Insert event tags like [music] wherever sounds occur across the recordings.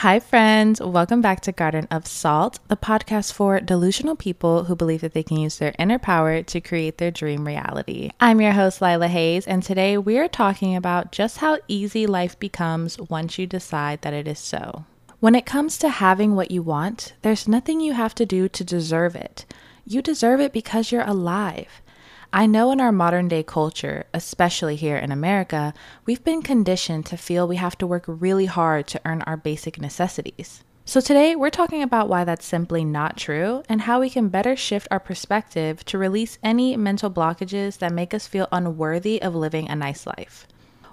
Hi, friends. Welcome back to Garden of Salt, the podcast for delusional people who believe that they can use their inner power to create their dream reality. I'm your host, Lila Hayes, and today we are talking about just how easy life becomes once you decide that it is so. When it comes to having what you want, there's nothing you have to do to deserve it. You deserve it because you're alive. I know in our modern day culture, especially here in America, we've been conditioned to feel we have to work really hard to earn our basic necessities. So, today we're talking about why that's simply not true and how we can better shift our perspective to release any mental blockages that make us feel unworthy of living a nice life.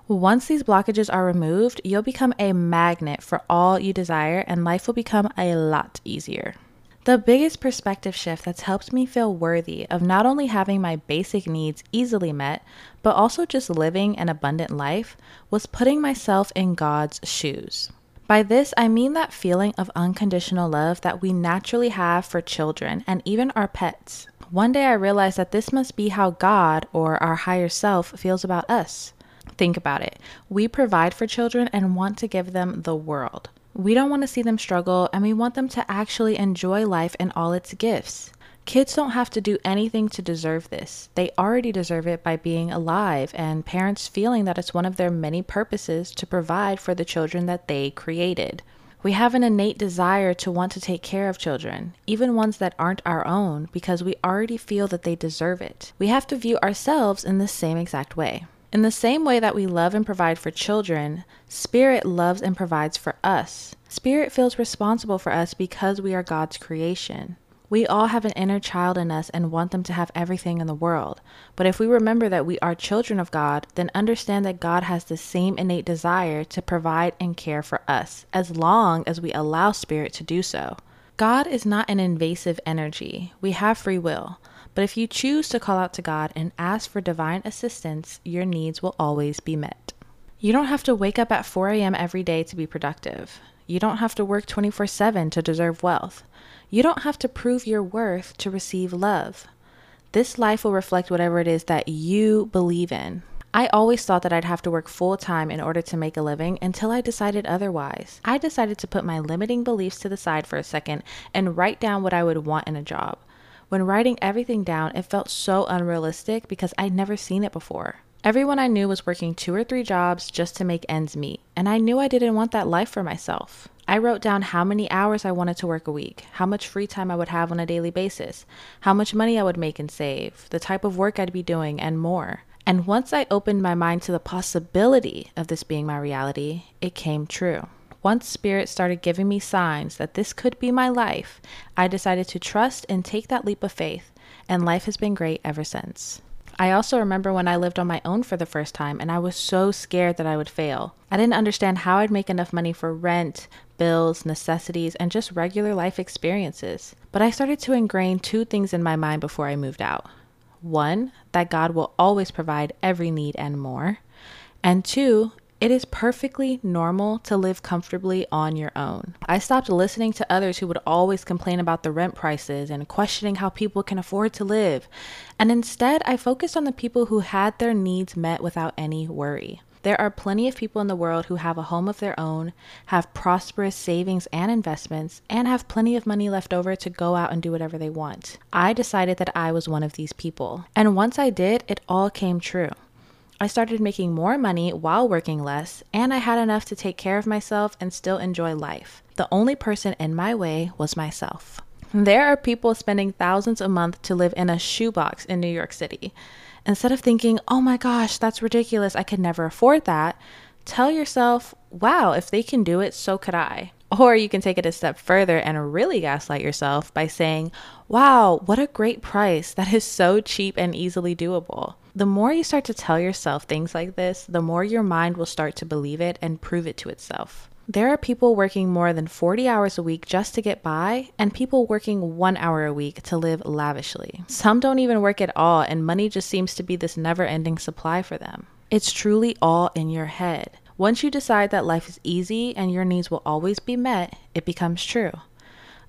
Once these blockages are removed, you'll become a magnet for all you desire and life will become a lot easier. The biggest perspective shift that's helped me feel worthy of not only having my basic needs easily met, but also just living an abundant life was putting myself in God's shoes. By this, I mean that feeling of unconditional love that we naturally have for children and even our pets. One day I realized that this must be how God or our higher self feels about us. Think about it. We provide for children and want to give them the world. We don't want to see them struggle and we want them to actually enjoy life and all its gifts. Kids don't have to do anything to deserve this. They already deserve it by being alive and parents feeling that it's one of their many purposes to provide for the children that they created. We have an innate desire to want to take care of children, even ones that aren't our own, because we already feel that they deserve it. We have to view ourselves in the same exact way. In the same way that we love and provide for children, Spirit loves and provides for us. Spirit feels responsible for us because we are God's creation. We all have an inner child in us and want them to have everything in the world. But if we remember that we are children of God, then understand that God has the same innate desire to provide and care for us, as long as we allow Spirit to do so. God is not an invasive energy. We have free will. But if you choose to call out to God and ask for divine assistance, your needs will always be met. You don't have to wake up at 4 a.m. every day to be productive. You don't have to work 24 7 to deserve wealth. You don't have to prove your worth to receive love. This life will reflect whatever it is that you believe in. I always thought that I'd have to work full time in order to make a living until I decided otherwise. I decided to put my limiting beliefs to the side for a second and write down what I would want in a job. When writing everything down, it felt so unrealistic because I'd never seen it before. Everyone I knew was working two or three jobs just to make ends meet, and I knew I didn't want that life for myself. I wrote down how many hours I wanted to work a week, how much free time I would have on a daily basis, how much money I would make and save, the type of work I'd be doing, and more. And once I opened my mind to the possibility of this being my reality, it came true. Once Spirit started giving me signs that this could be my life, I decided to trust and take that leap of faith, and life has been great ever since. I also remember when I lived on my own for the first time and I was so scared that I would fail. I didn't understand how I'd make enough money for rent, bills, necessities, and just regular life experiences. But I started to ingrain two things in my mind before I moved out. One, that God will always provide every need and more. And two, it is perfectly normal to live comfortably on your own. I stopped listening to others who would always complain about the rent prices and questioning how people can afford to live. And instead, I focused on the people who had their needs met without any worry. There are plenty of people in the world who have a home of their own, have prosperous savings and investments, and have plenty of money left over to go out and do whatever they want. I decided that I was one of these people. And once I did, it all came true. I started making more money while working less, and I had enough to take care of myself and still enjoy life. The only person in my way was myself. There are people spending thousands a month to live in a shoebox in New York City. Instead of thinking, oh my gosh, that's ridiculous, I could never afford that, tell yourself, wow, if they can do it, so could I. Or you can take it a step further and really gaslight yourself by saying, wow, what a great price. That is so cheap and easily doable. The more you start to tell yourself things like this, the more your mind will start to believe it and prove it to itself. There are people working more than 40 hours a week just to get by, and people working one hour a week to live lavishly. Some don't even work at all, and money just seems to be this never ending supply for them. It's truly all in your head. Once you decide that life is easy and your needs will always be met, it becomes true.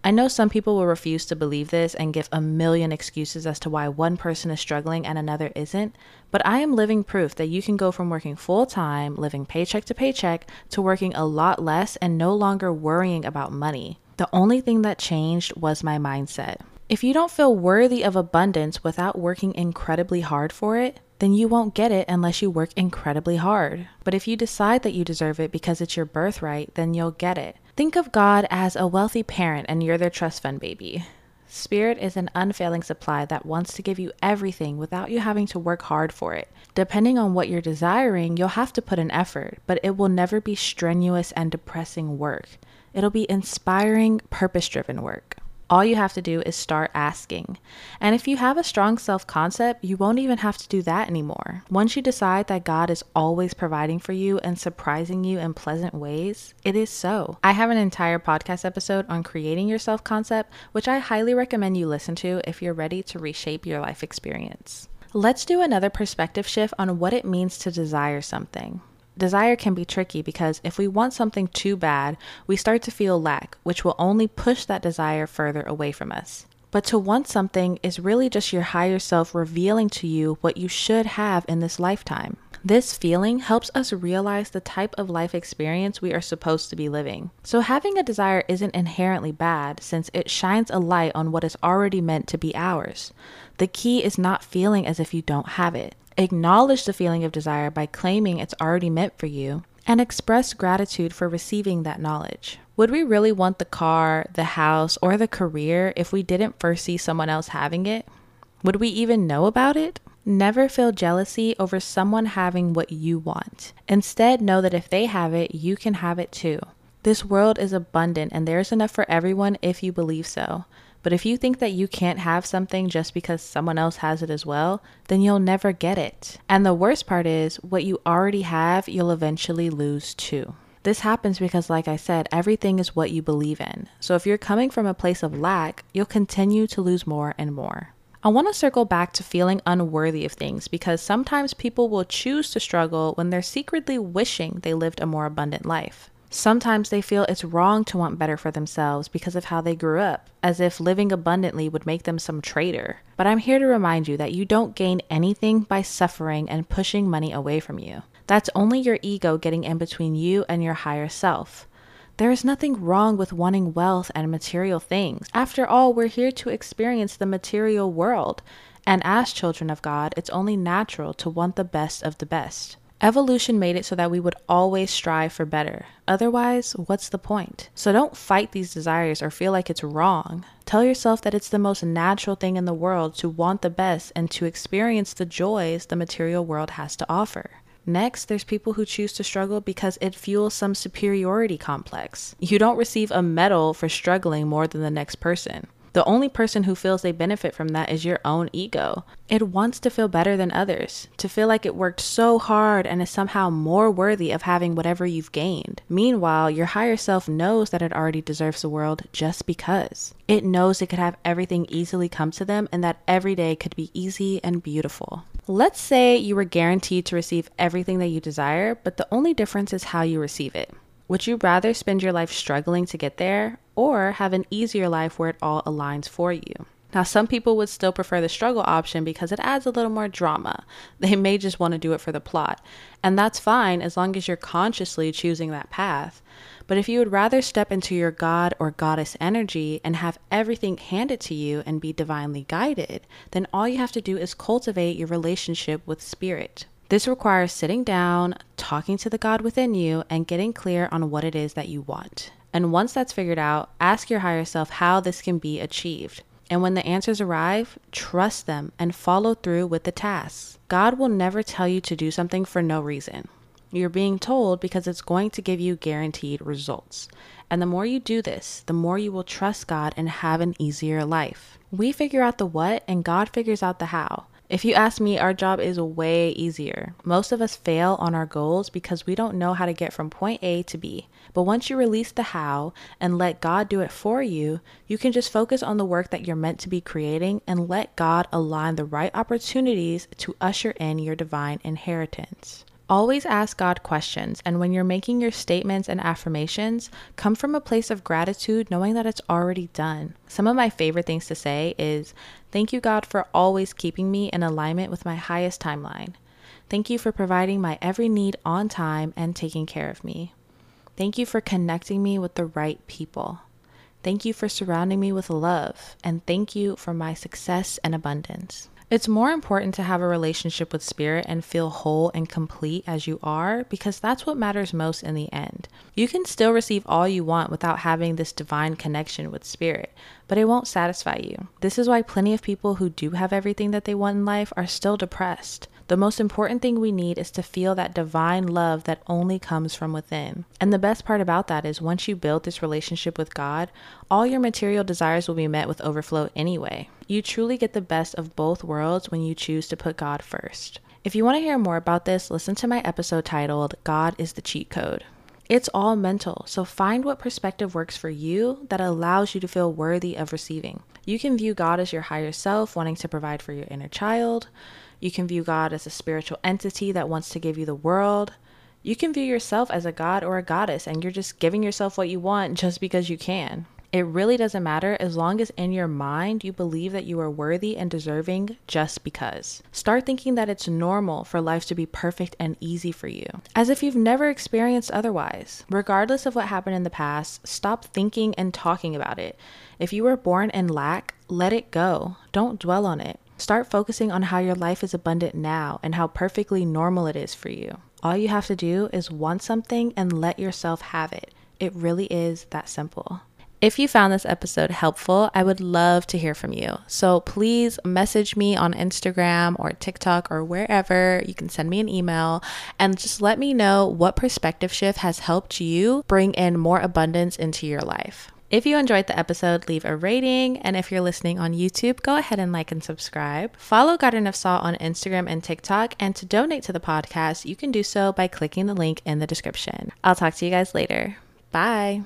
I know some people will refuse to believe this and give a million excuses as to why one person is struggling and another isn't, but I am living proof that you can go from working full time, living paycheck to paycheck, to working a lot less and no longer worrying about money. The only thing that changed was my mindset. If you don't feel worthy of abundance without working incredibly hard for it, then you won't get it unless you work incredibly hard. But if you decide that you deserve it because it's your birthright, then you'll get it. Think of God as a wealthy parent and you're their trust fund baby. Spirit is an unfailing supply that wants to give you everything without you having to work hard for it. Depending on what you're desiring, you'll have to put an effort, but it will never be strenuous and depressing work. It'll be inspiring, purpose driven work. All you have to do is start asking. And if you have a strong self concept, you won't even have to do that anymore. Once you decide that God is always providing for you and surprising you in pleasant ways, it is so. I have an entire podcast episode on creating your self concept, which I highly recommend you listen to if you're ready to reshape your life experience. Let's do another perspective shift on what it means to desire something. Desire can be tricky because if we want something too bad, we start to feel lack, which will only push that desire further away from us. But to want something is really just your higher self revealing to you what you should have in this lifetime. This feeling helps us realize the type of life experience we are supposed to be living. So, having a desire isn't inherently bad since it shines a light on what is already meant to be ours. The key is not feeling as if you don't have it. Acknowledge the feeling of desire by claiming it's already meant for you and express gratitude for receiving that knowledge. Would we really want the car, the house, or the career if we didn't first see someone else having it? Would we even know about it? Never feel jealousy over someone having what you want. Instead, know that if they have it, you can have it too. This world is abundant and there's enough for everyone if you believe so. But if you think that you can't have something just because someone else has it as well, then you'll never get it. And the worst part is, what you already have, you'll eventually lose too. This happens because, like I said, everything is what you believe in. So if you're coming from a place of lack, you'll continue to lose more and more. I want to circle back to feeling unworthy of things because sometimes people will choose to struggle when they're secretly wishing they lived a more abundant life. Sometimes they feel it's wrong to want better for themselves because of how they grew up, as if living abundantly would make them some traitor. But I'm here to remind you that you don't gain anything by suffering and pushing money away from you. That's only your ego getting in between you and your higher self. There is nothing wrong with wanting wealth and material things. After all, we're here to experience the material world. And as children of God, it's only natural to want the best of the best. Evolution made it so that we would always strive for better. Otherwise, what's the point? So don't fight these desires or feel like it's wrong. Tell yourself that it's the most natural thing in the world to want the best and to experience the joys the material world has to offer. Next, there's people who choose to struggle because it fuels some superiority complex. You don't receive a medal for struggling more than the next person. The only person who feels they benefit from that is your own ego. It wants to feel better than others, to feel like it worked so hard and is somehow more worthy of having whatever you've gained. Meanwhile, your higher self knows that it already deserves the world just because. It knows it could have everything easily come to them and that every day could be easy and beautiful. Let's say you were guaranteed to receive everything that you desire, but the only difference is how you receive it. Would you rather spend your life struggling to get there or have an easier life where it all aligns for you? Now, some people would still prefer the struggle option because it adds a little more drama. [laughs] They may just want to do it for the plot. And that's fine as long as you're consciously choosing that path. But if you would rather step into your God or goddess energy and have everything handed to you and be divinely guided, then all you have to do is cultivate your relationship with spirit. This requires sitting down, talking to the God within you, and getting clear on what it is that you want. And once that's figured out, ask your higher self how this can be achieved. And when the answers arrive, trust them and follow through with the tasks. God will never tell you to do something for no reason. You're being told because it's going to give you guaranteed results. And the more you do this, the more you will trust God and have an easier life. We figure out the what, and God figures out the how. If you ask me, our job is way easier. Most of us fail on our goals because we don't know how to get from point A to B. But once you release the how and let God do it for you, you can just focus on the work that you're meant to be creating and let God align the right opportunities to usher in your divine inheritance. Always ask God questions, and when you're making your statements and affirmations, come from a place of gratitude, knowing that it's already done. Some of my favorite things to say is Thank you, God, for always keeping me in alignment with my highest timeline. Thank you for providing my every need on time and taking care of me. Thank you for connecting me with the right people. Thank you for surrounding me with love, and thank you for my success and abundance. It's more important to have a relationship with spirit and feel whole and complete as you are because that's what matters most in the end. You can still receive all you want without having this divine connection with spirit, but it won't satisfy you. This is why plenty of people who do have everything that they want in life are still depressed. The most important thing we need is to feel that divine love that only comes from within. And the best part about that is once you build this relationship with God, all your material desires will be met with overflow anyway. You truly get the best of both worlds when you choose to put God first. If you want to hear more about this, listen to my episode titled God is the Cheat Code. It's all mental, so find what perspective works for you that allows you to feel worthy of receiving. You can view God as your higher self wanting to provide for your inner child. You can view God as a spiritual entity that wants to give you the world. You can view yourself as a god or a goddess and you're just giving yourself what you want just because you can. It really doesn't matter as long as in your mind you believe that you are worthy and deserving just because. Start thinking that it's normal for life to be perfect and easy for you, as if you've never experienced otherwise. Regardless of what happened in the past, stop thinking and talking about it. If you were born in lack, let it go. Don't dwell on it. Start focusing on how your life is abundant now and how perfectly normal it is for you. All you have to do is want something and let yourself have it. It really is that simple. If you found this episode helpful, I would love to hear from you. So please message me on Instagram or TikTok or wherever. You can send me an email and just let me know what perspective shift has helped you bring in more abundance into your life. If you enjoyed the episode, leave a rating. And if you're listening on YouTube, go ahead and like and subscribe. Follow Garden of Salt on Instagram and TikTok. And to donate to the podcast, you can do so by clicking the link in the description. I'll talk to you guys later. Bye.